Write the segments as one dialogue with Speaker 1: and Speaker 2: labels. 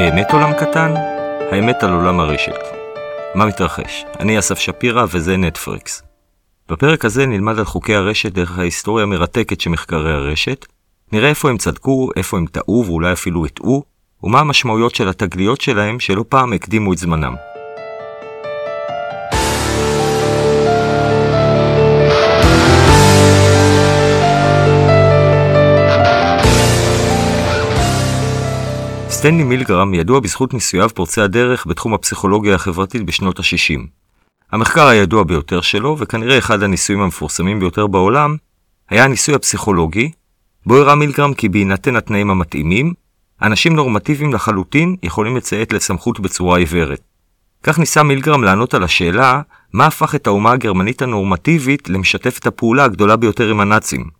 Speaker 1: באמת עולם קטן? האמת על עולם הרשת. מה מתרחש? אני אסף שפירא וזה נטפריקס. בפרק הזה נלמד על חוקי הרשת דרך ההיסטוריה המרתקת של מחקרי הרשת, נראה איפה הם צדקו, איפה הם טעו ואולי אפילו הטעו, ומה המשמעויות של התגליות שלהם שלא פעם הקדימו את זמנם. סטנלי מילגרם ידוע בזכות ניסוייו פורצי הדרך בתחום הפסיכולוגיה החברתית בשנות ה-60. המחקר הידוע ביותר שלו, וכנראה אחד הניסויים המפורסמים ביותר בעולם, היה הניסוי הפסיכולוגי, בו הראה מילגרם כי בהינתן התנאים המתאימים, אנשים נורמטיביים לחלוטין יכולים לציית לסמכות בצורה עיוורת. כך ניסה מילגרם לענות על השאלה, מה הפך את האומה הגרמנית הנורמטיבית למשתפת הפעולה הגדולה ביותר עם הנאצים.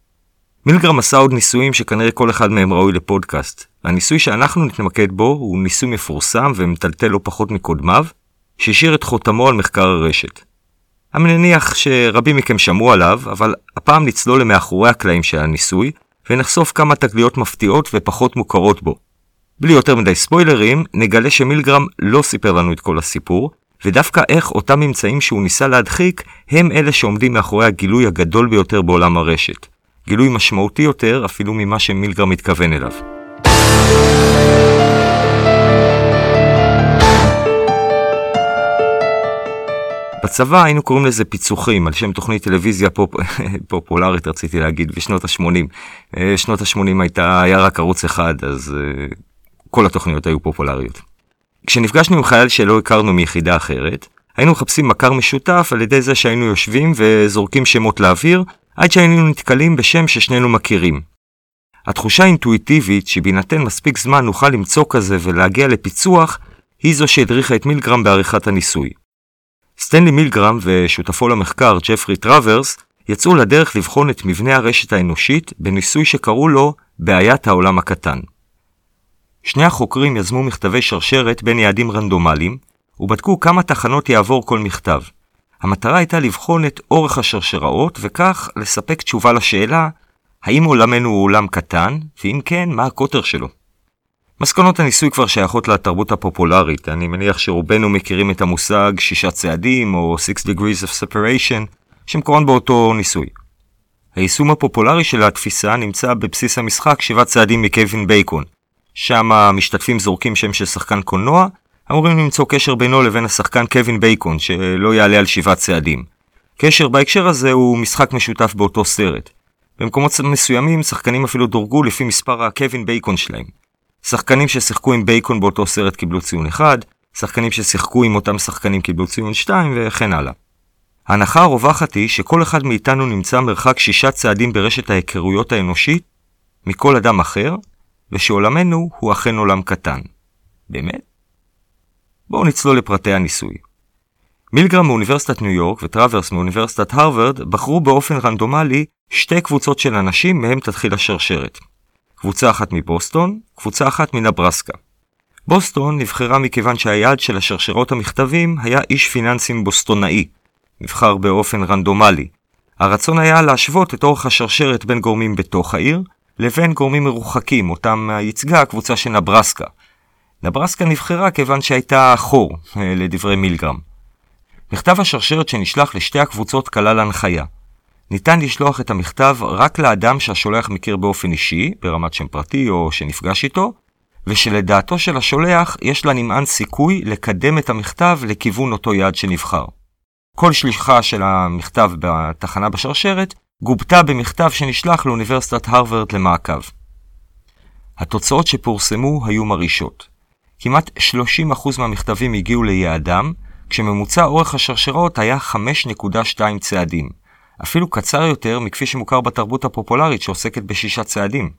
Speaker 1: מילגרם עשה עוד ניסויים שכנראה כל אחד מהם ראוי לפודקאסט. הניסוי שאנחנו נתמקד בו הוא ניסוי מפורסם ומטלטל לא פחות מקודמיו, שהשאיר את חותמו על מחקר הרשת. אני מניח שרבים מכם שמעו עליו, אבל הפעם נצלול למאחורי הקלעים של הניסוי, ונחשוף כמה תגליות מפתיעות ופחות מוכרות בו. בלי יותר מדי ספוילרים, נגלה שמילגרם לא סיפר לנו את כל הסיפור, ודווקא איך אותם ממצאים שהוא ניסה להדחיק, הם אלה שעומדים מאחורי הגילוי הגדול ביותר בעולם הרשת. גילוי משמעותי יותר אפילו ממה שמילגרם מתכוון אליו. בצבא היינו קוראים לזה פיצוחים, על שם תוכנית טלוויזיה פופ... פופולרית רציתי להגיד, בשנות ה-80. אה, שנות ה-80 הייתה, היה רק ערוץ אחד, אז uh, כל התוכניות היו פופולריות. כשנפגשנו עם חייל שלא הכרנו מיחידה אחרת, היינו מחפשים מכר משותף על ידי זה שהיינו יושבים וזורקים שמות לאוויר, עד שהיינו נתקלים בשם ששנינו מכירים. התחושה האינטואיטיבית שבהינתן מספיק זמן נוכל למצוא כזה ולהגיע לפיצוח, היא זו שהדריכה את מילגרם בעריכת הניסוי. סטנלי מילגרם ושותפו למחקר, ג'פרי טראברס, יצאו לדרך לבחון את מבנה הרשת האנושית בניסוי שקראו לו בעיית העולם הקטן. שני החוקרים יזמו מכתבי שרשרת בין יעדים רנדומליים, ובדקו כמה תחנות יעבור כל מכתב. המטרה הייתה לבחון את אורך השרשראות, וכך לספק תשובה לשאלה האם עולמנו הוא עולם קטן, ואם כן, מה הקוטר שלו. מסקנות הניסוי כבר שייכות לתרבות הפופולרית, אני מניח שרובנו מכירים את המושג שישה צעדים או Six Degrees of Separation, שמקורן באותו ניסוי. היישום הפופולרי של התפיסה נמצא בבסיס המשחק שבעה צעדים מקווין בייקון. שם המשתתפים זורקים שם של שחקן קולנוע, אמורים למצוא קשר בינו לבין השחקן קווין בייקון, שלא יעלה על שבעה צעדים. קשר בהקשר הזה הוא משחק משותף באותו סרט. במקומות מסוימים שחקנים אפילו דורגו לפי מספר הקווין בייקון שלהם. שחקנים ששיחקו עם בייקון באותו סרט קיבלו ציון 1, שחקנים ששיחקו עם אותם שחקנים קיבלו ציון 2 וכן הלאה. ההנחה הרווחת היא שכל אחד מאיתנו נמצא מרחק שישה צעדים ברשת ההיכרויות האנושית מכל אדם אחר, ושעולמנו הוא אכן עולם קטן. באמת? בואו נצלול לפרטי הניסוי. מילגרם מאוניברסיטת ניו יורק וטראברס מאוניברסיטת הרווארד בחרו באופן רנדומלי שתי קבוצות של אנשים מהם תתחיל השרשרת. קבוצה אחת מבוסטון, קבוצה אחת מנברסקה. בוסטון נבחרה מכיוון שהיעד של השרשרות המכתבים היה איש פיננסים בוסטונאי, נבחר באופן רנדומלי. הרצון היה להשוות את אורך השרשרת בין גורמים בתוך העיר, לבין גורמים מרוחקים, אותם ייצגה הקבוצה של נברסקה. נברסקה נבחרה כיוון שהייתה חור, אה, לדברי מילגרם. מכתב השרשרת שנשלח לשתי הקבוצות כלל הנחיה. ניתן לשלוח את המכתב רק לאדם שהשולח מכיר באופן אישי, ברמת שם פרטי או שנפגש איתו, ושלדעתו של השולח יש לנמען סיכוי לקדם את המכתב לכיוון אותו יעד שנבחר. כל שליחה של המכתב בתחנה בשרשרת גובתה במכתב שנשלח לאוניברסיטת הרווארד למעקב. התוצאות שפורסמו היו מרעישות. כמעט 30% מהמכתבים הגיעו ליעדם, כשממוצע אורך השרשרות היה 5.2 צעדים, אפילו קצר יותר מכפי שמוכר בתרבות הפופולרית שעוסקת בשישה צעדים.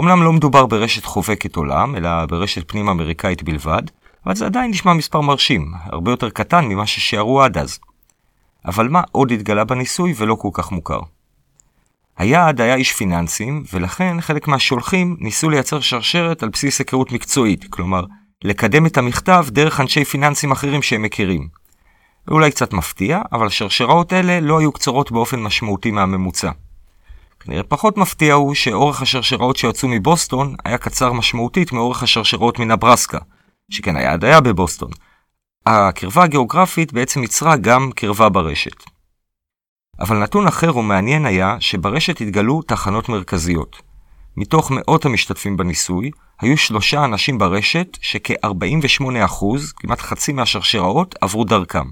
Speaker 1: אמנם לא מדובר ברשת חובקת עולם, אלא ברשת פנים אמריקאית בלבד, אבל זה עדיין נשמע מספר מרשים, הרבה יותר קטן ממה ששיערו עד אז. אבל מה עוד התגלה בניסוי ולא כל כך מוכר? היעד היה איש פיננסים, ולכן חלק מהשולחים ניסו לייצר שרשרת על בסיס היכרות מקצועית, כלומר, לקדם את המכתב דרך אנשי פיננסים אחרים שהם מכירים. אולי קצת מפתיע, אבל השרשראות אלה לא היו קצרות באופן משמעותי מהממוצע. כנראה פחות מפתיע הוא שאורך השרשראות שיצאו מבוסטון היה קצר משמעותית מאורך השרשראות מנברסקה, שכן היעד היה בבוסטון. הקרבה הגיאוגרפית בעצם ייצרה גם קרבה ברשת. אבל נתון אחר ומעניין היה שברשת התגלו תחנות מרכזיות. מתוך מאות המשתתפים בניסוי, היו שלושה אנשים ברשת שכ-48%, כמעט חצי מהשרשראות, עברו דרכם.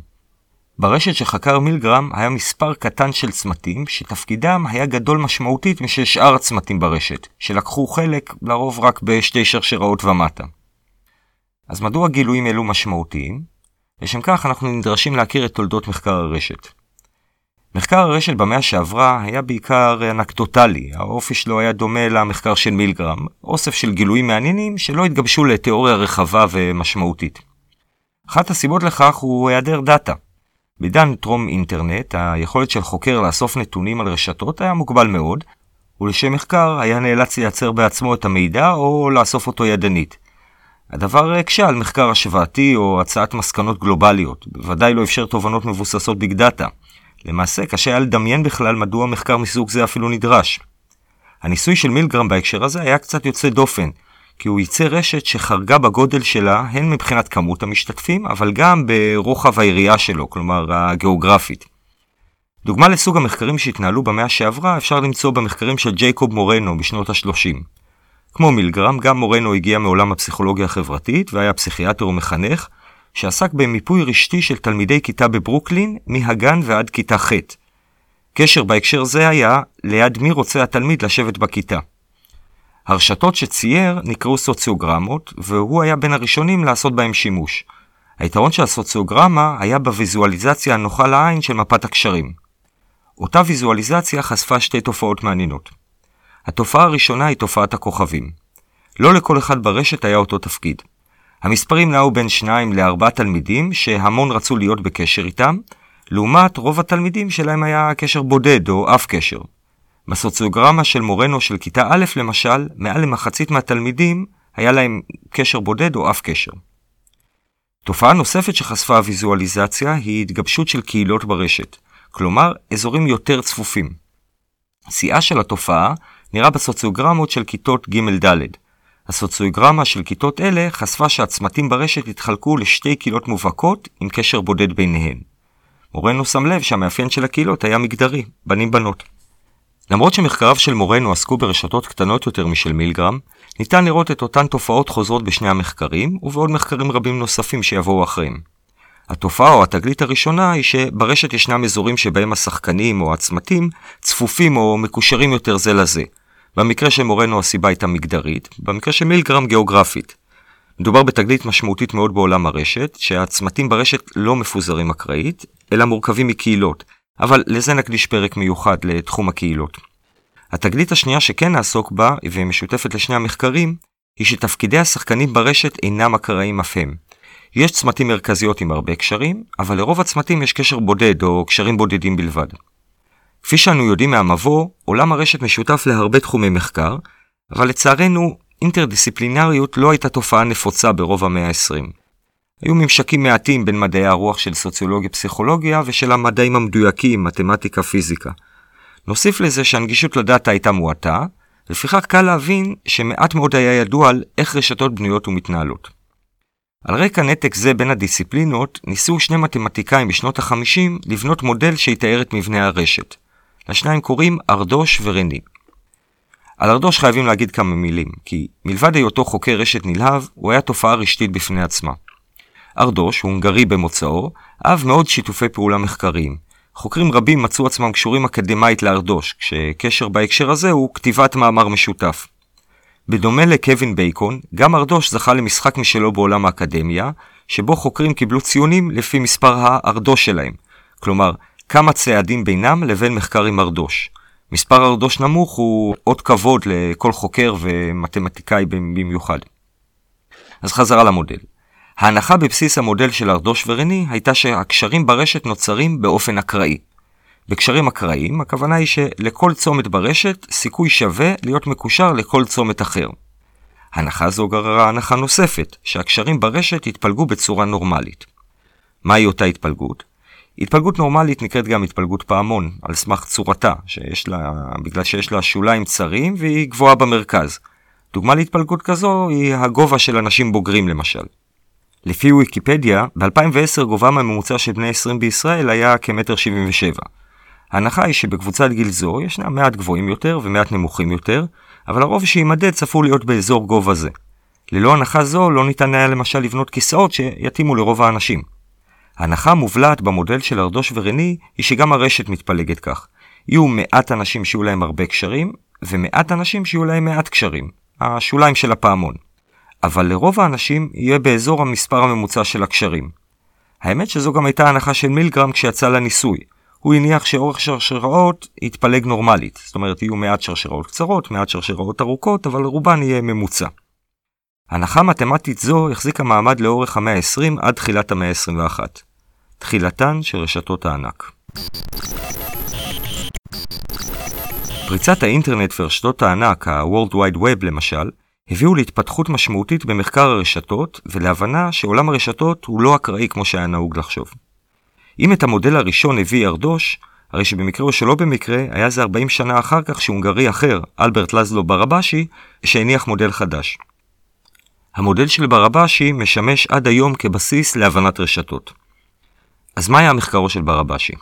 Speaker 1: ברשת שחקר מילגרם היה מספר קטן של צמתים, שתפקידם היה גדול משמעותית משל שאר הצמתים ברשת, שלקחו חלק לרוב רק בשתי שרשראות ומטה. אז מדוע גילויים אלו משמעותיים? לשם כך אנחנו נדרשים להכיר את תולדות מחקר הרשת. מחקר הרשת במאה שעברה היה בעיקר אנקדוטלי, האופי שלו היה דומה למחקר של מילגרם, אוסף של גילויים מעניינים שלא התגבשו לתיאוריה רחבה ומשמעותית. אחת הסיבות לכך הוא היעדר דאטה. בעידן טרום אינטרנט, היכולת של חוקר לאסוף נתונים על רשתות היה מוגבל מאוד, ולשם מחקר היה נאלץ לייצר בעצמו את המידע או לאסוף אותו ידנית. הדבר הקשה על מחקר השוואתי או הצעת מסקנות גלובליות, בוודאי לא אפשר תובנות מבוססות ביג דאטה. למעשה, קשה היה לדמיין בכלל מדוע מחקר מסוג זה אפילו נדרש. הניסוי של מילגרם בהקשר הזה היה קצת יוצא דופן, כי הוא ייצר רשת שחרגה בגודל שלה הן מבחינת כמות המשתתפים, אבל גם ברוחב היריעה שלו, כלומר הגיאוגרפית. דוגמה לסוג המחקרים שהתנהלו במאה שעברה אפשר למצוא במחקרים של ג'ייקוב מורנו בשנות ה-30. כמו מילגרם, גם מורנו הגיע מעולם הפסיכולוגיה החברתית והיה פסיכיאטר ומחנך, שעסק במיפוי רשתי של תלמידי כיתה בברוקלין מהגן ועד כיתה ח'. קשר בהקשר זה היה ליד מי רוצה התלמיד לשבת בכיתה. הרשתות שצייר נקראו סוציוגרמות, והוא היה בין הראשונים לעשות בהם שימוש. היתרון של הסוציוגרמה היה בוויזואליזציה הנוחה לעין של מפת הקשרים. אותה ויזואליזציה חשפה שתי תופעות מעניינות. התופעה הראשונה היא תופעת הכוכבים. לא לכל אחד ברשת היה אותו תפקיד. המספרים נעו בין שניים לארבעה תלמידים שהמון רצו להיות בקשר איתם, לעומת רוב התלמידים שלהם היה קשר בודד או אף קשר. בסוציוגרמה של מורנו של כיתה א' למשל, מעל למחצית מהתלמידים היה להם קשר בודד או אף קשר. תופעה נוספת שחשפה הוויזואליזציה היא התגבשות של קהילות ברשת, כלומר אזורים יותר צפופים. שיאה של התופעה נראה בסוציוגרמות של כיתות ג'-ד'. הסוציוגרמה של כיתות אלה חשפה שהצמתים ברשת התחלקו לשתי קהילות מובהקות עם קשר בודד ביניהן. מורנו שם לב שהמאפיין של הקהילות היה מגדרי, בנים-בנות. למרות שמחקריו של מורנו עסקו ברשתות קטנות יותר משל מילגרם, ניתן לראות את אותן תופעות חוזרות בשני המחקרים, ובעוד מחקרים רבים נוספים שיבואו אחריהם. התופעה או התגלית הראשונה היא שברשת ישנם אזורים שבהם השחקנים או הצמתים צפופים או מקושרים יותר זה לזה. במקרה של מורנו הסיבה הייתה מגדרית, במקרה של מילגרם גיאוגרפית. מדובר בתגלית משמעותית מאוד בעולם הרשת, שהצמתים ברשת לא מפוזרים אקראית, אלא מורכבים מקהילות, אבל לזה נקדיש פרק מיוחד לתחום הקהילות. התגלית השנייה שכן נעסוק בה, ומשותפת לשני המחקרים, היא שתפקידי השחקנים ברשת אינם אקראיים אף הם. יש צמתים מרכזיות עם הרבה קשרים, אבל לרוב הצמתים יש קשר בודד או קשרים בודדים בלבד. כפי שאנו יודעים מהמבוא, עולם הרשת משותף להרבה תחומי מחקר, אבל לצערנו, אינטרדיסציפלינריות לא הייתה תופעה נפוצה ברוב המאה ה-20. היו ממשקים מעטים בין מדעי הרוח של סוציולוגיה-פסיכולוגיה ושל המדעים המדויקים, מתמטיקה-פיזיקה. נוסיף לזה שהנגישות לדאטה הייתה מועטה, לפיכך קל להבין שמעט מאוד היה ידוע על איך רשתות בנויות ומתנהלות. על רקע נתק זה בין הדיסציפלינות, ניסו שני מתמטיקאים בשנות ה-50 לבנות מודל שיתאר את מבנה הרשת. לשניים קוראים ארדוש ורני. על ארדוש חייבים להגיד כמה מילים, כי מלבד היותו חוקר רשת נלהב, הוא היה תופעה רשתית בפני עצמה. ארדוש, הונגרי במוצאו, אהב מאוד שיתופי פעולה מחקריים. חוקרים רבים מצאו עצמם קשורים אקדמאית לארדוש, כשקשר בהקשר הזה הוא כתיבת מאמר משותף. בדומה לקווין בייקון, גם ארדוש זכה למשחק משלו בעולם האקדמיה, שבו חוקרים קיבלו ציונים לפי מספר הארדוש שלהם. כלומר, כמה צעדים בינם לבין מחקר עם ארדוש. מספר ארדוש נמוך הוא אות כבוד לכל חוקר ומתמטיקאי במיוחד. אז חזרה למודל. ההנחה בבסיס המודל של ארדוש ורני הייתה שהקשרים ברשת נוצרים באופן אקראי. בקשרים אקראיים, הכוונה היא שלכל צומת ברשת סיכוי שווה להיות מקושר לכל צומת אחר. הנחה זו גררה הנחה נוספת, שהקשרים ברשת יתפלגו בצורה נורמלית. מהי אותה התפלגות? התפלגות נורמלית נקראת גם התפלגות פעמון, על סמך צורתה, שיש לה, בגלל שיש לה שוליים צרים והיא גבוהה במרכז. דוגמה להתפלגות כזו היא הגובה של אנשים בוגרים למשל. לפי ויקיפדיה, ב-2010 גובהם הממוצע של בני 20 בישראל היה כמטר 77. ההנחה היא שבקבוצת גיל זו ישנם מעט גבוהים יותר ומעט נמוכים יותר, אבל הרוב שיימדד צפו להיות באזור גובה זה. ללא הנחה זו לא ניתן היה למשל לבנות כיסאות שיתאימו לרוב האנשים. ההנחה המובלעת במודל של ארדוש ורני היא שגם הרשת מתפלגת כך. יהיו מעט אנשים שיהיו להם הרבה קשרים, ומעט אנשים שיהיו להם מעט קשרים. השוליים של הפעמון. אבל לרוב האנשים יהיה באזור המספר הממוצע של הקשרים. האמת שזו גם הייתה הנחה של מילגרם כשיצא לניסוי. הוא הניח שאורך שרשראות יתפלג נורמלית, זאת אומרת יהיו מעט שרשראות קצרות, מעט שרשראות ארוכות, אבל רובן יהיה ממוצע. הנחה מתמטית זו החזיקה מעמד לאורך המאה ה-20 עד תחילת המאה ה-21. תחילתן של רשתות הענק. פריצת האינטרנט ורשתות הענק, ה-World Wide Web למשל, הביאו להתפתחות משמעותית במחקר הרשתות ולהבנה שעולם הרשתות הוא לא אקראי כמו שהיה נהוג לחשוב. אם את המודל הראשון הביא ארדוש, הרי שבמקרה או שלא במקרה, היה זה 40 שנה אחר כך שהונגרי אחר, אלברט לזלו ברבשי, שהניח מודל חדש. המודל של ברבשי משמש עד היום כבסיס להבנת רשתות. אז מה היה מחקרו של ברבשי?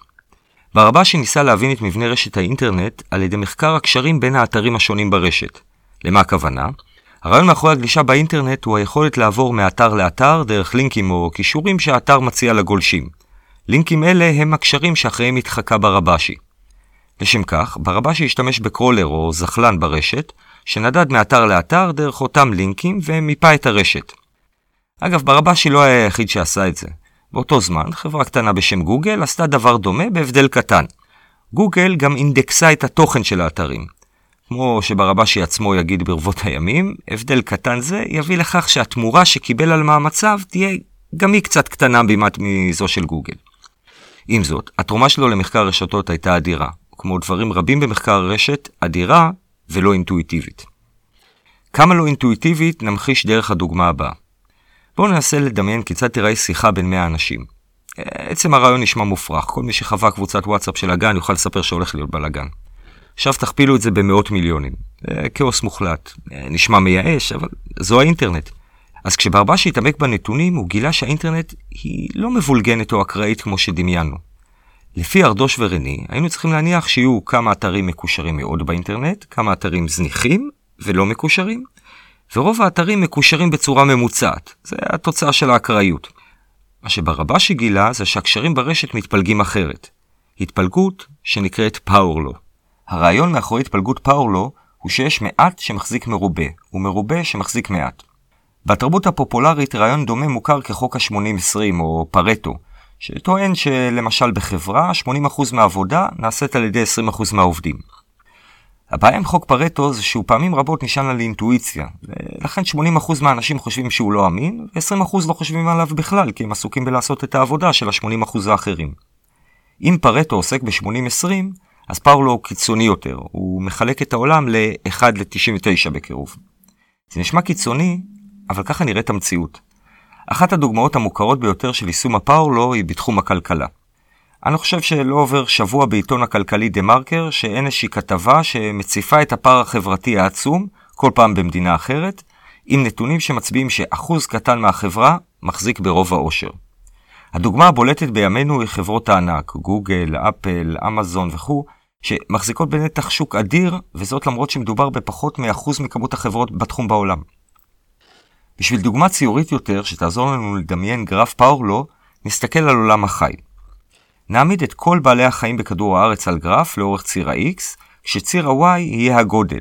Speaker 1: ברבשי ניסה להבין את מבנה רשת האינטרנט על ידי מחקר הקשרים בין האתרים השונים ברשת. למה הכוונה? הרעיון מאחורי הגלישה באינטרנט הוא היכולת לעבור מאתר לאתר דרך לינקים או קישורים שהאתר מציע לגולשים. לינקים אלה הם הקשרים שאחריהם התחקה ברבשי. לשם כך, ברבשי השתמש בקרולר או זחלן ברשת, שנדד מאתר לאתר דרך אותם לינקים ומיפה את הרשת. אגב, ברבשי לא היה היחיד שעשה את זה. באותו זמן, חברה קטנה בשם גוגל עשתה דבר דומה בהבדל קטן. גוגל גם אינדקסה את התוכן של האתרים. כמו שברבשי עצמו יגיד ברבות הימים, הבדל קטן זה יביא לכך שהתמורה שקיבל על מאמציו תהיה גם היא קצת קטנה בימת מזו של גוגל. עם זאת, התרומה שלו למחקר רשתות הייתה אדירה. כמו דברים רבים במחקר הרשת, אדירה ולא אינטואיטיבית. כמה לא אינטואיטיבית נמחיש דרך הדוגמה הבאה. בואו ננסה לדמיין כיצד תיראה שיחה בין 100 אנשים. עצם הרעיון נשמע מופרך, כל מי שחווה קבוצת וואטסאפ של הגן יוכל לספר שהולך להיות בלאגן. עכשיו תכפילו את זה במאות מיליונים. כאוס מוחלט. נשמע מייאש, אבל זו האינטרנט. אז כשברבשי התעמק בנתונים, הוא גילה שהאינטרנט היא לא מבולגנת או אקראית כמו שדמיינו. לפי ארדוש ורני, היינו צריכים להניח שיהיו כמה אתרים מקושרים מאוד באינטרנט, כמה אתרים זניחים ולא מקושרים, ורוב האתרים מקושרים בצורה ממוצעת. זה התוצאה של האקראיות. מה שברבשי גילה זה שהקשרים ברשת מתפלגים אחרת. התפלגות שנקראת פאורלו. הרעיון מאחורי התפלגות פאורלו הוא שיש מעט שמחזיק מרובה, ומרובה שמחזיק מעט. בתרבות הפופולרית רעיון דומה מוכר כחוק ה-80-20 או פרטו, שטוען שלמשל בחברה 80% מהעבודה נעשית על ידי 20% מהעובדים. הבעיה עם חוק פרטו זה שהוא פעמים רבות נשען על אינטואיציה, ולכן 80% מהאנשים חושבים שהוא לא אמין, ו-20% לא חושבים עליו בכלל, כי הם עסוקים בלעשות את העבודה של ה-80% האחרים. אם פרטו עוסק ב-80-20, אז פאולו הוא קיצוני יותר, הוא מחלק את העולם ל-1 ל-99 בקירוב. זה נשמע קיצוני, אבל ככה נראית המציאות. אחת הדוגמאות המוכרות ביותר של יישום הפאולו היא בתחום הכלכלה. אני חושב שלא עובר שבוע בעיתון הכלכלי דה מרקר שאין איזושהי כתבה שמציפה את הפער החברתי העצום, כל פעם במדינה אחרת, עם נתונים שמצביעים שאחוז קטן מהחברה מחזיק ברוב העושר. הדוגמה הבולטת בימינו היא חברות הענק, גוגל, אפל, אמזון וכו', שמחזיקות בנתח שוק אדיר, וזאת למרות שמדובר בפחות מאחוז מכמות החברות בתחום בעולם. בשביל דוגמה ציורית יותר, שתעזור לנו לדמיין גרף פאורלו, נסתכל על עולם החי. נעמיד את כל בעלי החיים בכדור הארץ על גרף לאורך ציר ה-X, כשציר ה-Y יהיה הגודל,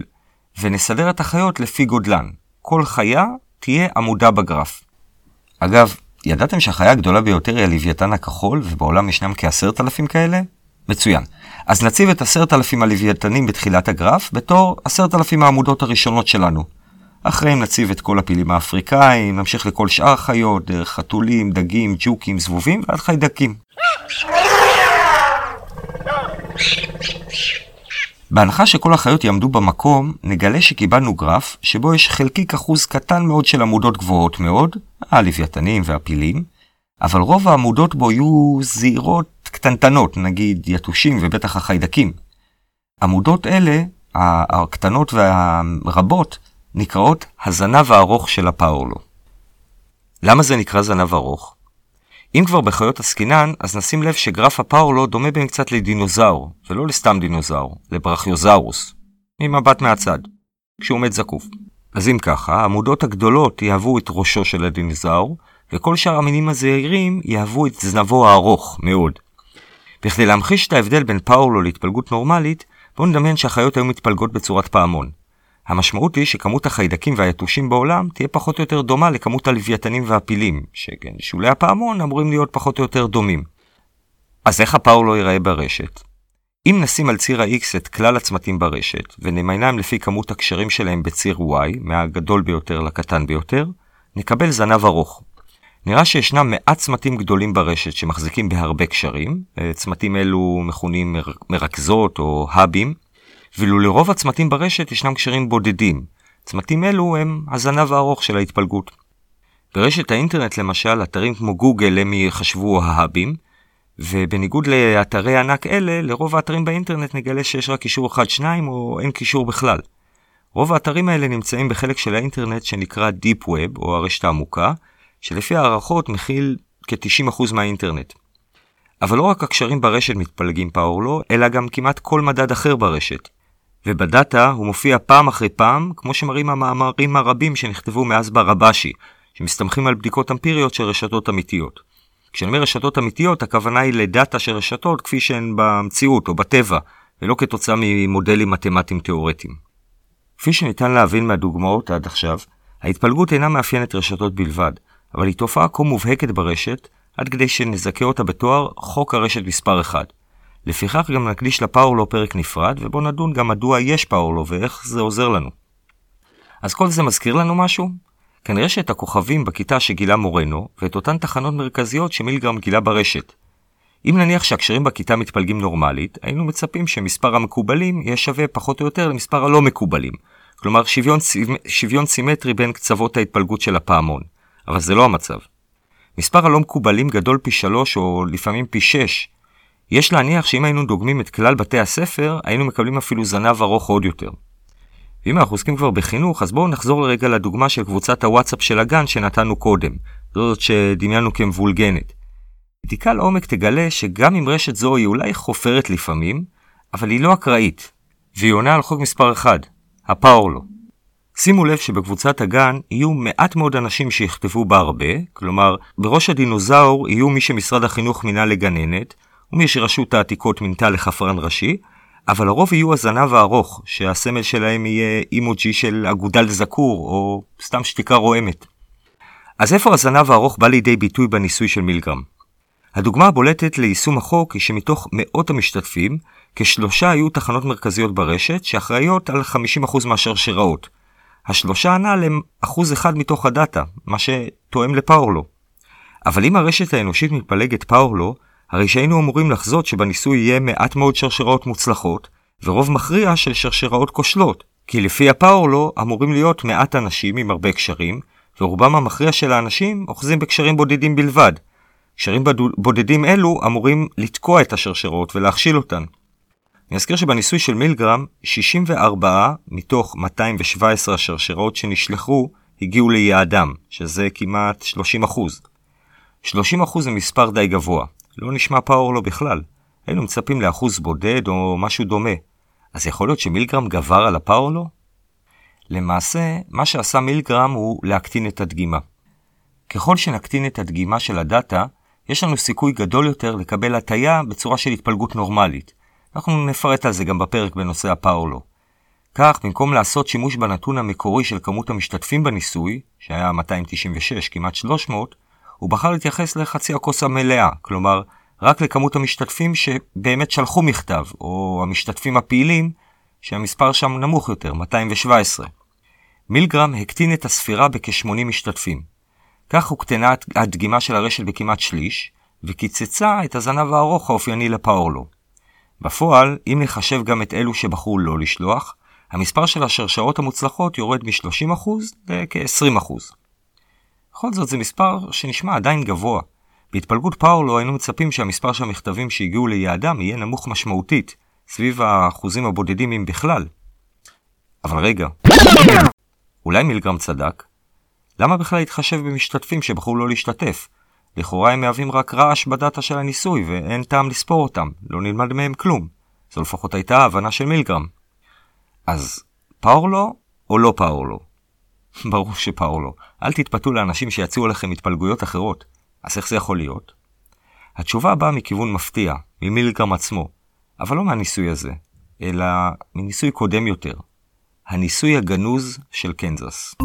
Speaker 1: ונסדר את החיות לפי גודלן. כל חיה תהיה עמודה בגרף. אגב, ידעתם שהחיה הגדולה ביותר היא הלוויתן הכחול, ובעולם ישנם כעשרת אלפים כאלה? מצוין. אז נציב את עשרת אלפים הלוויתנים בתחילת הגרף, בתור עשרת אלפים העמודות הראשונות שלנו. אחריהם נציב את כל הפילים האפריקאים, נמשיך לכל שאר החיות, דרך חתולים, דגים, ג'וקים, זבובים ועד חיידקים. בהנחה שכל החיות יעמדו במקום, נגלה שקיבלנו גרף שבו יש חלקיק אחוז קטן מאוד של עמודות גבוהות מאוד, הלוויתנים והפילים, אבל רוב העמודות בו יהיו זעירות קטנטנות, נגיד יתושים ובטח החיידקים. עמודות אלה, הקטנות והרבות, נקראות הזנב הארוך של הפאורלו. למה זה נקרא זנב ארוך? אם כבר בחיות עסקינן, אז נשים לב שגרף הפאורלו דומה בין קצת לדינוזאור, ולא לסתם דינוזאור, לברכיוזאורוס, ממבט מהצד, כשהוא עומד זקוף. אז אם ככה, העמודות הגדולות יהוו את ראשו של הדינוזאור, וכל שאר המינים הזעירים יהוו את זנבו הארוך מאוד. בכדי להמחיש את ההבדל בין פאורלו להתפלגות נורמלית, בואו נדמיין שהחיות היו מתפלגות בצורת פעמון. המשמעות היא שכמות החיידקים והיתושים בעולם תהיה פחות או יותר דומה לכמות הלוויתנים והפילים, שכן שולי הפעמון אמורים להיות פחות או יותר דומים. אז איך הפאורלו ייראה ברשת? אם נשים על ציר ה-X את כלל הצמתים ברשת, ונמיינם לפי כמות הקשרים שלהם בציר Y, מהגדול ביותר לקטן ביותר, נקבל זנב ארוך. נראה שישנם מעט צמתים גדולים ברשת שמחזיקים בהרבה קשרים, צמתים אלו מכונים מרכזות או האבים, ואילו לרוב הצמתים ברשת ישנם קשרים בודדים. צמתים אלו הם הזנב הארוך של ההתפלגות. ברשת האינטרנט למשל, אתרים כמו גוגל הם יחשבו ההאבים, ובניגוד לאתרי ענק אלה, לרוב האתרים באינטרנט נגלה שיש רק קישור אחד-שניים או אין קישור בכלל. רוב האתרים האלה נמצאים בחלק של האינטרנט שנקרא Deep Web, או הרשת העמוקה, שלפי הערכות מכיל כ-90% מהאינטרנט. אבל לא רק הקשרים ברשת מתפלגים פאורלו, אלא גם כמעט כל מדד אחר ברשת. ובדאטה הוא מופיע פעם אחרי פעם, כמו שמראים המאמרים הרבים שנכתבו מאז ברבשי, שמסתמכים על בדיקות אמפיריות של רשתות אמיתיות. כשאני אומר רשתות אמיתיות, הכוונה היא לדאטה של רשתות כפי שהן במציאות או בטבע, ולא כתוצאה ממודלים מתמטיים תאורטיים. כפי שניתן להבין מהדוגמאות עד עכשיו, ההתפלגות אינה מאפיינת רשתות בלבד, אבל היא תופעה כה מובהקת ברשת, עד כדי שנזכה אותה בתואר חוק הרשת מספר 1. לפיכך גם נקדיש לפאורלו פרק נפרד, ובו נדון גם מדוע יש פאורלו ואיך זה עוזר לנו. אז כל זה מזכיר לנו משהו? כנראה שאת הכוכבים בכיתה שגילה מורנו, ואת אותן תחנות מרכזיות שמילגרם גילה ברשת. אם נניח שהקשרים בכיתה מתפלגים נורמלית, היינו מצפים שמספר המקובלים יהיה שווה פחות או יותר למספר הלא מקובלים. כלומר שוויון, שוויון סימטרי בין קצוות ההתפלגות של הפעמון. אבל זה לא המצב. מספר הלא מקובלים גדול פי שלוש או לפעמים פי שש. יש להניח שאם היינו דוגמים את כלל בתי הספר, היינו מקבלים אפילו זנב ארוך עוד יותר. ואם אנחנו עוסקים כבר בחינוך, אז בואו נחזור לרגע לדוגמה של קבוצת הוואטסאפ של הגן שנתנו קודם, זאת שדמיינו כמבולגנת. בדיקה לעומק תגלה שגם אם רשת זו היא אולי חופרת לפעמים, אבל היא לא אקראית, והיא עונה על חוק מספר 1, הפאורלו. שימו לב שבקבוצת הגן יהיו מעט מאוד אנשים שיכתבו בה הרבה, כלומר, בראש הדינוזאור יהיו מי שמשרד החינוך מינה לגננת, ומי שרשות העתיקות מינתה לחפרן ראשי, אבל הרוב יהיו הזנב הארוך, שהסמל שלהם יהיה אימוג'י של אגודל זקור, או סתם שתיקה רועמת. אז איפה הזנב הארוך בא לידי ביטוי בניסוי של מילגרם? הדוגמה הבולטת ליישום החוק היא שמתוך מאות המשתתפים, כשלושה היו תחנות מרכזיות ברשת שאחראיות על 50% מהשרשראות. השלושה הנ"ל הם אחוז אחד מתוך הדאטה, מה שתואם לפאורלו. אבל אם הרשת האנושית מתפלגת פאורלו, הרי שהיינו אמורים לחזות שבניסוי יהיה מעט מאוד שרשראות מוצלחות, ורוב מכריע של שרשראות כושלות, כי לפי הפאורלו אמורים להיות מעט אנשים עם הרבה קשרים, ורובם המכריע של האנשים אוחזים בקשרים בודדים בלבד. קשרים בודדים אלו אמורים לתקוע את השרשרות ולהכשיל אותן. אני אזכיר שבניסוי של מילגרם, 64 מתוך 217 השרשראות שנשלחו הגיעו ליעדם, שזה כמעט 30 30 זה מספר די גבוה. לא נשמע פאורלו בכלל. היינו מצפים לאחוז בודד או משהו דומה. אז יכול להיות שמילגרם גבר על הפאורלו? למעשה, מה שעשה מילגרם הוא להקטין את הדגימה. ככל שנקטין את הדגימה של הדאטה, יש לנו סיכוי גדול יותר לקבל הטיה בצורה של התפלגות נורמלית. אנחנו נפרט על זה גם בפרק בנושא הפאורלו. כך, במקום לעשות שימוש בנתון המקורי של כמות המשתתפים בניסוי, שהיה 296, כמעט 300, הוא בחר להתייחס לחצי הכוס המלאה, כלומר, רק לכמות המשתתפים שבאמת שלחו מכתב, או המשתתפים הפעילים, שהמספר שם נמוך יותר, 217. מילגרם הקטין את הספירה בכ-80 משתתפים. כך הוקטנה הדגימה של הרשת בכמעט שליש, וקיצצה את הזנב הארוך האופייני לפאורלו. בפועל, אם נחשב גם את אלו שבחרו לא לשלוח, המספר של השרשרות המוצלחות יורד מ-30% לכ-20%. בכל זאת זה מספר שנשמע עדיין גבוה, בהתפלגות פאולו היינו מצפים שהמספר של המכתבים שהגיעו ליעדם יהיה נמוך משמעותית, סביב האחוזים הבודדים אם בכלל. אבל רגע, אולי מילגרם צדק? למה בכלל להתחשב במשתתפים שבחרו לא להשתתף? לכאורה הם מהווים רק רעש בדאטה של הניסוי, ואין טעם לספור אותם, לא נלמד מהם כלום. זו לפחות הייתה ההבנה של מילגרם. אז פאורלו או לא פאורלו? ברור שפאורלו. אל תתפתו לאנשים שיציעו לכם התפלגויות אחרות. אז איך זה יכול להיות? התשובה באה מכיוון מפתיע, ממילגרם עצמו, אבל לא מהניסוי הזה, אלא מניסוי קודם יותר. הניסוי הגנוז של קנזס.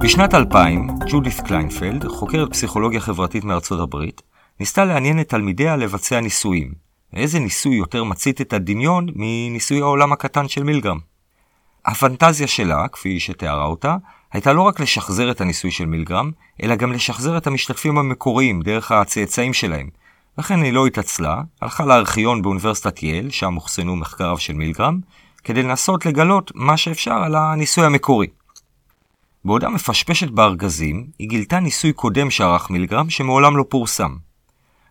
Speaker 1: בשנת 2000, ג'ודית קליינפלד, חוקרת פסיכולוגיה חברתית מארצות הברית, ניסתה לעניין את תלמידיה לבצע ניסויים. איזה ניסוי יותר מצית את הדמיון מניסוי העולם הקטן של מילגרם? הפנטזיה שלה, כפי שתיארה אותה, הייתה לא רק לשחזר את הניסוי של מילגרם, אלא גם לשחזר את המשתתפים המקוריים דרך הצאצאים שלהם. לכן היא לא התעצלה, הלכה לארכיון באוניברסיטת יל, שם אוחסנו מחקריו של מילגרם, כדי לנסות לגלות מה שאפשר על הניסוי המקורי. בעודה מפשפשת בארגזים, היא גילתה ניסוי קודם שערך מילגרם שמעולם לא פורסם.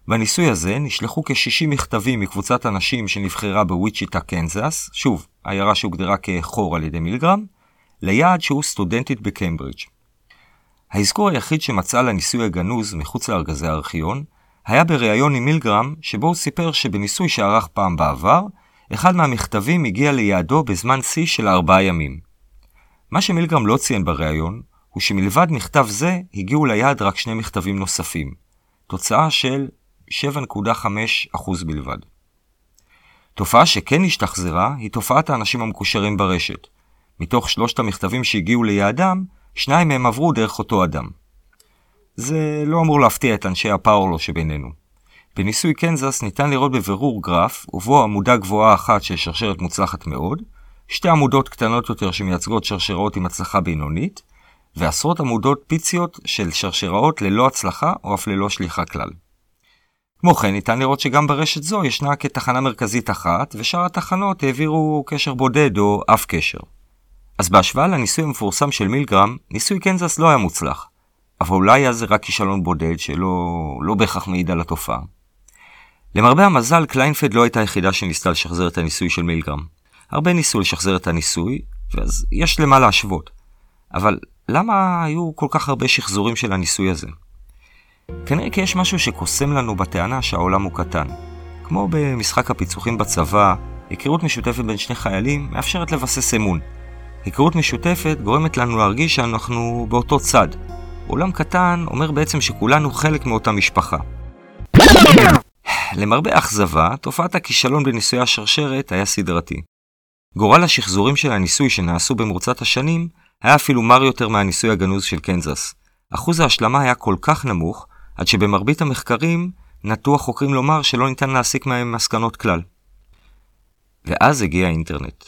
Speaker 1: בניסוי הזה נשלחו כ-60 מכתבים מקבוצת אנשים שנבחרה בוויצ'יטה, קנזס, שוב, עיירה שהוגדרה כחור על ידי מילגרם, ליעד שהוא סטודנטית בקיימברידג'. האזכור היחיד שמצאה לניסוי הגנוז מחוץ לארגזי הארכיון, היה בריאיון עם מילגרם, שבו הוא סיפר שבניסוי שערך פעם בעבר, אחד מהמכתבים הגיע ליעדו בזמן שיא של ארבעה ימים. מה שמילגרם לא ציין בריאיון, הוא שמלבד מכתב זה, הגיעו ליעד רק שני מכתבים נוספים. תוצאה של 7.5% בלבד. תופעה שכן השתחזרה היא תופעת האנשים המקושרים ברשת. מתוך שלושת המכתבים שהגיעו ליעדם, שניים מהם עברו דרך אותו אדם. זה לא אמור להפתיע את אנשי הפאורלו שבינינו. בניסוי קנזס ניתן לראות בבירור גרף, ובו עמודה גבוהה אחת של שרשרת מוצלחת מאוד, שתי עמודות קטנות יותר שמייצגות שרשראות עם הצלחה בינונית, ועשרות עמודות פיציות של שרשראות ללא הצלחה או אף ללא שליחה כלל. כמו כן, ניתן לראות שגם ברשת זו ישנה אך תחנה מרכזית אחת, ושאר התחנות העבירו קשר בודד או אף קשר. אז בהשוואה לניסוי המפורסם של מילגרם, ניסוי קנזס לא היה מוצלח. אבל אולי היה זה רק כישלון בודד שלא לא בהכרח מעיד על התופעה. למרבה המזל, קליינפלד לא הייתה היחידה שניסתה לשחזר את הניסוי של מילגרם. הרבה ניסו לשחזר את הניסוי, ואז יש למה להשוות. אבל למה היו כל כך הרבה שחזורים של הניסוי הזה? כנראה כי יש משהו שקוסם לנו בטענה שהעולם הוא קטן. כמו במשחק הפיצוחים בצבא, היכרות משותפת בין שני חיילים מאפשרת לבסס אמון. היכרות משותפת גורמת לנו להרגיש שאנחנו באותו צד. עולם קטן אומר בעצם שכולנו חלק מאותה משפחה. למרבה האכזבה, תופעת הכישלון בניסוי השרשרת היה סדרתי. גורל השחזורים של הניסוי שנעשו במרוצת השנים היה אפילו מר יותר מהניסוי הגנוז של קנזס. אחוז ההשלמה היה כל כך נמוך, עד שבמרבית המחקרים נטו החוקרים לומר שלא ניתן להסיק מהם מסקנות כלל. ואז הגיע האינטרנט.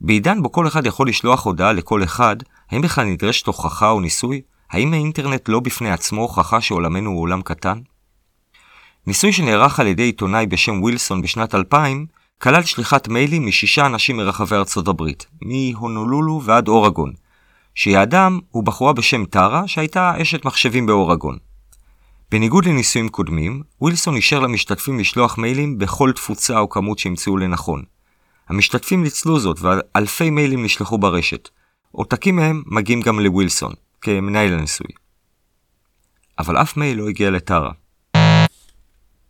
Speaker 1: בעידן בו כל אחד יכול לשלוח הודעה לכל אחד, האם בכלל נדרשת הוכחה או ניסוי? האם האינטרנט לא בפני עצמו הוכחה שעולמנו הוא עולם קטן? ניסוי שנערך על ידי עיתונאי בשם ווילסון בשנת 2000, כלל שליחת מיילים משישה אנשים מרחבי ארצות הברית, מהונולולו ועד אורגון, שיעדם הוא בחורה בשם טרה שהייתה אשת מחשבים באורגון. בניגוד לניסויים קודמים, ווילסון אישר למשתתפים לשלוח מיילים בכל תפוצה או כמות שימצאו לנכון. המשתתפים ניצלו זאת ואלפי מיילים נשלחו ברשת. עותקים מהם מגיעים גם לווילסון, כמנהל הניסוי. אבל אף מייל לא הגיע לטרה.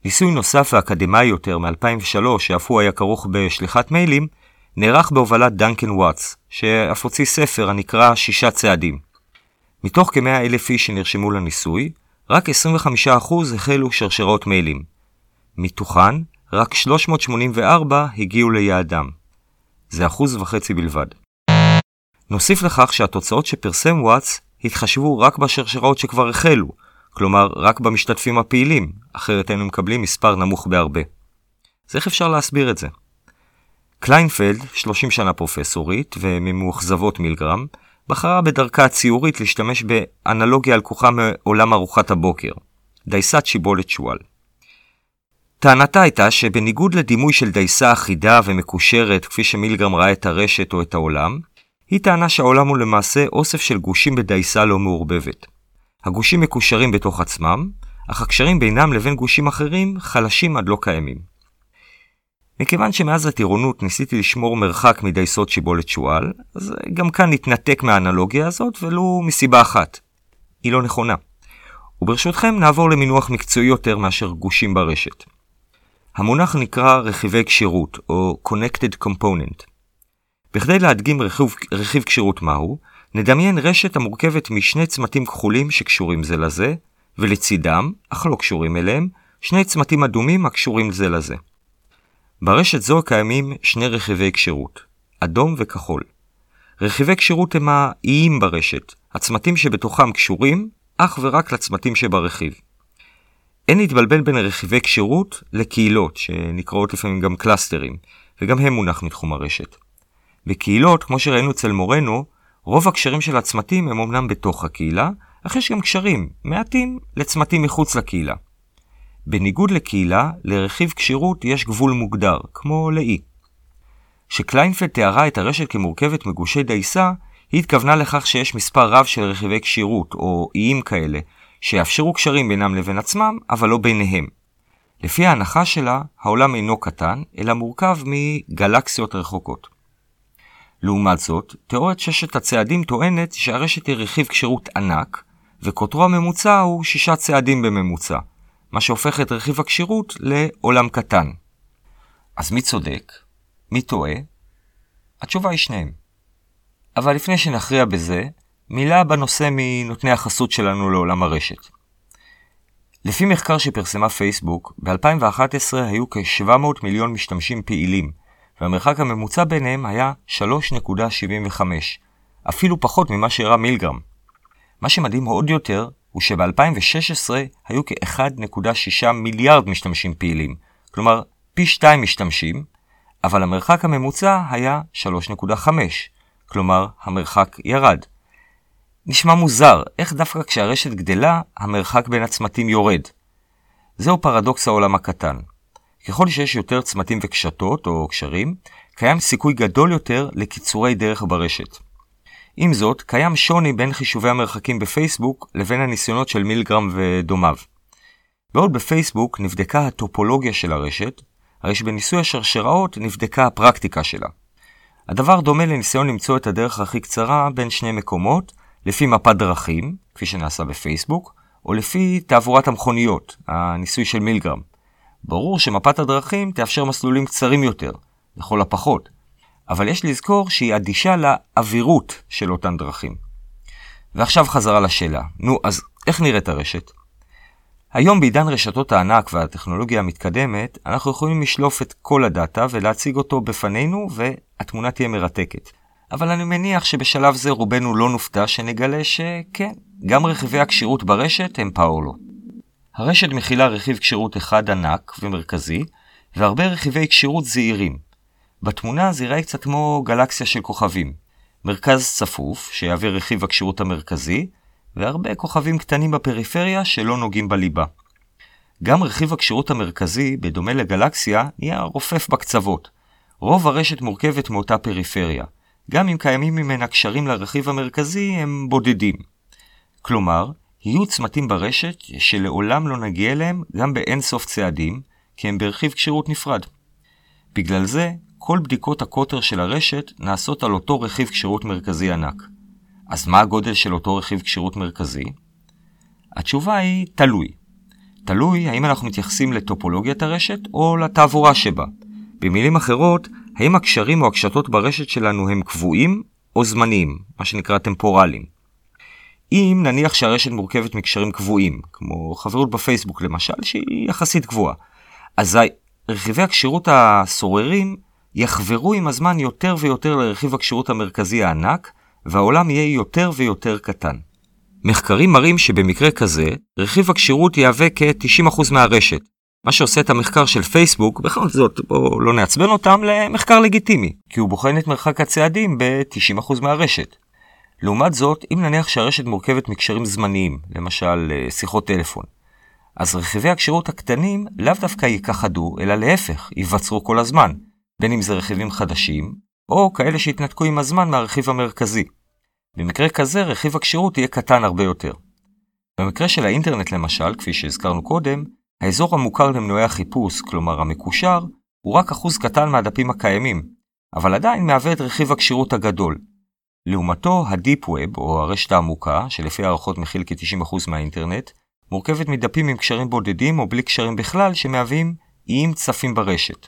Speaker 1: ניסוי נוסף ואקדמאי יותר מ-2003, שאף הוא היה כרוך בשליחת מיילים, נערך בהובלת דנקן וואטס, שאף הוציא ספר הנקרא שישה צעדים. מתוך כמאה אלף איש שנרשמו לניסוי, רק 25% החלו שרשרות מיילים. מתוכן, רק 384 הגיעו ליעדם. זה אחוז וחצי בלבד. נוסיף לכך שהתוצאות שפרסם וואטס התחשבו רק בשרשרות שכבר החלו, כלומר רק במשתתפים הפעילים, אחרת היינו מקבלים מספר נמוך בהרבה. אז איך אפשר להסביר את זה? קליינפלד, 30 שנה פרופסורית וממאוכזבות מילגרם, בחרה בדרכה הציורית להשתמש באנלוגיה לקוחה מעולם ארוחת הבוקר, דייסת שיבולת שועל. טענתה הייתה שבניגוד לדימוי של דייסה אחידה ומקושרת כפי שמילגרם ראה את הרשת או את העולם, היא טענה שהעולם הוא למעשה אוסף של גושים בדייסה לא מעורבבת. הגושים מקושרים בתוך עצמם, אך הקשרים בינם לבין גושים אחרים חלשים עד לא קיימים. מכיוון שמאז הטירונות ניסיתי לשמור מרחק מדייסות שיבולת שועל, אז גם כאן נתנתק מהאנלוגיה הזאת, ולו מסיבה אחת. היא לא נכונה. וברשותכם נעבור למינוח מקצועי יותר מאשר גושים ברשת. המונח נקרא רכיבי כשירות, או Connected Component. בכדי להדגים רכיב, רכיב כשירות מהו, נדמיין רשת המורכבת משני צמתים כחולים שקשורים זה לזה, ולצידם, אך לא קשורים אליהם, שני צמתים אדומים הקשורים זה לזה. ברשת זו קיימים שני רכיבי כשירות, אדום וכחול. רכיבי כשירות הם האיים ברשת, הצמתים שבתוכם קשורים אך ורק לצמתים שברכיב. אין להתבלבל בין רכיבי כשירות לקהילות, שנקראות לפעמים גם קלאסטרים, וגם הם מונח מתחום הרשת. בקהילות, כמו שראינו אצל מורנו, רוב הקשרים של הצמתים הם אמנם בתוך הקהילה, אך יש גם קשרים, מעטים, לצמתים מחוץ לקהילה. בניגוד לקהילה, לרכיב כשירות יש גבול מוגדר, כמו לאי. כשקליינפלד תיארה את הרשת כמורכבת מגושי דייסה, היא התכוונה לכך שיש מספר רב של רכיבי כשירות, או איים כאלה, שיאפשרו קשרים בינם לבין עצמם, אבל לא ביניהם. לפי ההנחה שלה, העולם אינו קטן, אלא מורכב מגלקסיות רחוקות. לעומת זאת, תיאוריית ששת הצעדים טוענת שהרשת היא רכיב כשירות ענק, וקוטרו הממוצע הוא שישה צעדים בממוצע, מה שהופך את רכיב הכשירות לעולם קטן. אז מי צודק? מי טועה? התשובה היא שניהם. אבל לפני שנכריע בזה, מילה בנושא מנותני החסות שלנו לעולם הרשת. לפי מחקר שפרסמה פייסבוק, ב-2011 היו כ-700 מיליון משתמשים פעילים, והמרחק הממוצע ביניהם היה 3.75, אפילו פחות ממה שהראה מילגרם. מה שמדהים עוד יותר, הוא שב-2016 היו כ-1.6 מיליארד משתמשים פעילים, כלומר פי 2 משתמשים, אבל המרחק הממוצע היה 3.5, כלומר המרחק ירד. נשמע מוזר, איך דווקא כשהרשת גדלה, המרחק בין הצמתים יורד. זהו פרדוקס העולם הקטן. ככל שיש יותר צמתים וקשתות או קשרים, קיים סיכוי גדול יותר לקיצורי דרך ברשת. עם זאת, קיים שוני בין חישובי המרחקים בפייסבוק לבין הניסיונות של מילגרם ודומיו. בעוד בפייסבוק נבדקה הטופולוגיה של הרשת, הרי שבניסוי השרשראות נבדקה הפרקטיקה שלה. הדבר דומה לניסיון למצוא את הדרך הכי קצרה בין שני מקומות, לפי מפת דרכים, כפי שנעשה בפייסבוק, או לפי תעבורת המכוניות, הניסוי של מילגרם. ברור שמפת הדרכים תאפשר מסלולים קצרים יותר, לכל הפחות, אבל יש לזכור שהיא אדישה לאווירות של אותן דרכים. ועכשיו חזרה לשאלה, נו, אז איך נראית הרשת? היום בעידן רשתות הענק והטכנולוגיה המתקדמת, אנחנו יכולים לשלוף את כל הדאטה ולהציג אותו בפנינו, והתמונה תהיה מרתקת. אבל אני מניח שבשלב זה רובנו לא נופתע שנגלה שכן, גם רכיבי הכשירות ברשת הם פאולו. הרשת מכילה רכיב כשירות אחד ענק ומרכזי, והרבה רכיבי כשירות זעירים. בתמונה זה ייראה קצת כמו גלקסיה של כוכבים. מרכז צפוף, שיהווה רכיב הכשירות המרכזי, והרבה כוכבים קטנים בפריפריה שלא נוגעים בליבה. גם רכיב הכשירות המרכזי, בדומה לגלקסיה, נהיה רופף בקצוות. רוב הרשת מורכבת מאותה פריפריה. גם אם קיימים ממנה קשרים לרכיב המרכזי, הם בודדים. כלומר, יהיו צמתים ברשת שלעולם לא נגיע אליהם גם באין סוף צעדים, כי הם ברכיב כשירות נפרד. בגלל זה, כל בדיקות הקוטר של הרשת נעשות על אותו רכיב כשירות מרכזי ענק. אז מה הגודל של אותו רכיב כשירות מרכזי? התשובה היא תלוי. תלוי האם אנחנו מתייחסים לטופולוגיית הרשת או לתעבורה שבה. במילים אחרות, האם הקשרים או הקשתות ברשת שלנו הם קבועים או זמניים, מה שנקרא טמפורליים. אם נניח שהרשת מורכבת מקשרים קבועים, כמו חברות בפייסבוק למשל, שהיא יחסית קבועה, אזי רכיבי הכשירות הסוררים יחברו עם הזמן יותר ויותר לרכיב הכשירות המרכזי הענק, והעולם יהיה יותר ויותר קטן. מחקרים מראים שבמקרה כזה, רכיב הכשירות יהווה כ-90% מהרשת, מה שעושה את המחקר של פייסבוק, בכל זאת, בואו לא נעצבן אותם, למחקר לגיטימי, כי הוא בוחן את מרחק הצעדים ב-90% מהרשת. לעומת זאת, אם נניח שהרשת מורכבת מקשרים זמניים, למשל אה, שיחות טלפון, אז רכיבי הכשירות הקטנים לאו דווקא ייכחדו, אלא להפך, ייווצרו כל הזמן, בין אם זה רכיבים חדשים, או כאלה שהתנתקו עם הזמן מהרכיב המרכזי. במקרה כזה רכיב הכשירות יהיה קטן הרבה יותר. במקרה של האינטרנט למשל, כפי שהזכרנו קודם, האזור המוכר למנועי החיפוש, כלומר המקושר, הוא רק אחוז קטן מהדפים הקיימים, אבל עדיין מהווה את רכיב הכשירות הגדול. לעומתו, ה-Deep Web, או הרשת העמוקה, שלפי הערכות מכיל כ-90% מהאינטרנט, מורכבת מדפים עם קשרים בודדים או בלי קשרים בכלל, שמהווים איים צפים ברשת.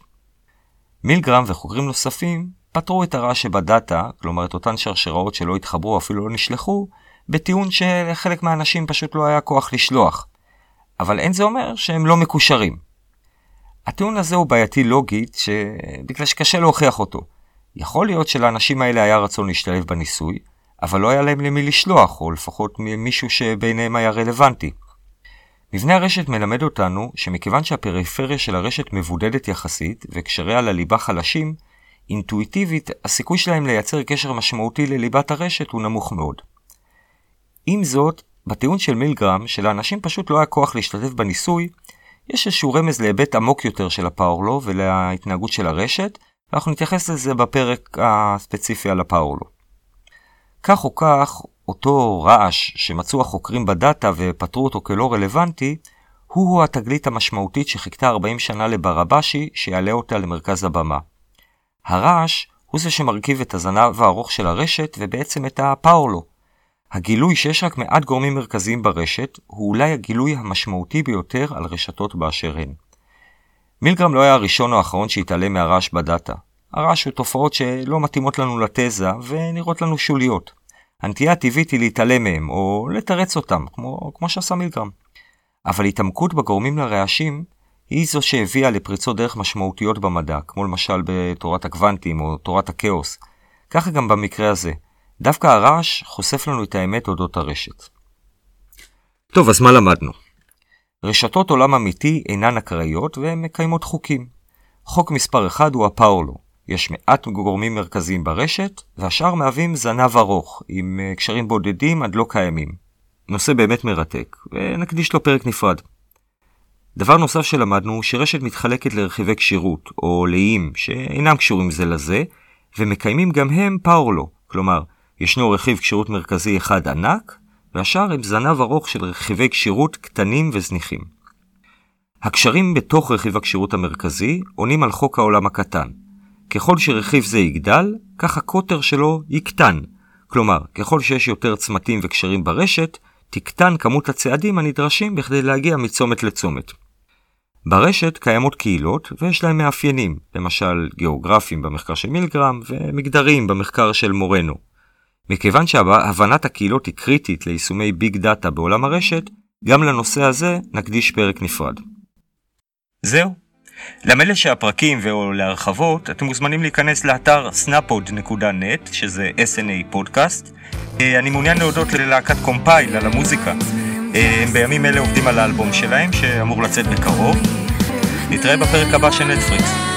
Speaker 1: מילגרם וחוקרים נוספים פתרו את הרעש שבדאטה, כלומר את אותן שרשראות שלא התחברו אפילו לא נשלחו, בטיעון שלחלק מהאנשים פשוט לא היה כוח לשלוח. אבל אין זה אומר שהם לא מקושרים. הטיעון הזה הוא בעייתי לוגית, ש... בגלל שקשה להוכיח אותו. יכול להיות שלאנשים האלה היה רצון להשתלב בניסוי, אבל לא היה להם למי לשלוח, או לפחות מישהו שביניהם היה רלוונטי. מבנה הרשת מלמד אותנו שמכיוון שהפריפריה של הרשת מבודדת יחסית, וקשריה לליבה חלשים, אינטואיטיבית הסיכוי שלהם לייצר קשר משמעותי לליבת הרשת הוא נמוך מאוד. עם זאת, בטיעון של מילגרם, שלאנשים פשוט לא היה כוח להשתתף בניסוי, יש איזשהו רמז להיבט עמוק יותר של הפאורלו ולהתנהגות של הרשת, ואנחנו נתייחס לזה בפרק הספציפי על הפאורלו. כך או כך, אותו רעש שמצאו החוקרים בדאטה ופתרו אותו כלא רלוונטי, הוא התגלית המשמעותית שחיכתה 40 שנה לברבשי שיעלה אותה למרכז הבמה. הרעש הוא זה שמרכיב את הזנב הארוך של הרשת ובעצם את הפאורלו. הגילוי שיש רק מעט גורמים מרכזיים ברשת הוא אולי הגילוי המשמעותי ביותר על רשתות באשר הן. מילגרם לא היה הראשון או האחרון שהתעלם מהרעש בדאטה. הרעש הוא תופעות שלא מתאימות לנו לתזה ונראות לנו שוליות. הנטייה הטבעית היא להתעלם מהם או לתרץ אותם, כמו, כמו שעשה מילגרם. אבל התעמקות בגורמים לרעשים היא זו שהביאה לפריצות דרך משמעותיות במדע, כמו למשל בתורת הקוונטים או תורת הכאוס. ככה גם במקרה הזה. דווקא הרעש חושף לנו את האמת אודות הרשת. טוב, אז מה למדנו? רשתות עולם אמיתי אינן אקראיות והן מקיימות חוקים. חוק מספר 1 הוא הפאולו. יש מעט גורמים מרכזיים ברשת, והשאר מהווים זנב ארוך, עם אה, קשרים בודדים עד לא קיימים. נושא באמת מרתק, ונקדיש לו פרק נפרד. דבר נוסף שלמדנו הוא שרשת מתחלקת לרכיבי כשירות, או לאיים, שאינם קשורים זה לזה, ומקיימים גם הם פאורלו, כלומר, ישנו רכיב כשירות מרכזי אחד ענק, והשאר הם זנב ארוך של רכיבי כשירות קטנים וזניחים. הקשרים בתוך רכיב הכשירות המרכזי עונים על חוק העולם הקטן. ככל שרכיב זה יגדל, כך הקוטר שלו יקטן. כלומר, ככל שיש יותר צמתים וקשרים ברשת, תקטן כמות הצעדים הנדרשים בכדי להגיע מצומת לצומת. ברשת קיימות קהילות ויש להם מאפיינים, למשל גיאוגרפיים במחקר של מילגרם ומגדריים במחקר של מורנו. מכיוון שהבנת הקהילות היא קריטית ליישומי ביג דאטה בעולם הרשת, גם לנושא הזה נקדיש פרק נפרד. זהו. למלא שהפרקים ו/או להרחבות, אתם מוזמנים להיכנס לאתר snapod.net, שזה SNA פודקאסט. אה, אני מעוניין להודות ללהקת קומפייל על המוזיקה. אה, הם בימים אלה עובדים על האלבום שלהם, שאמור לצאת בקרוב. נתראה בפרק הבא של נטפריקס.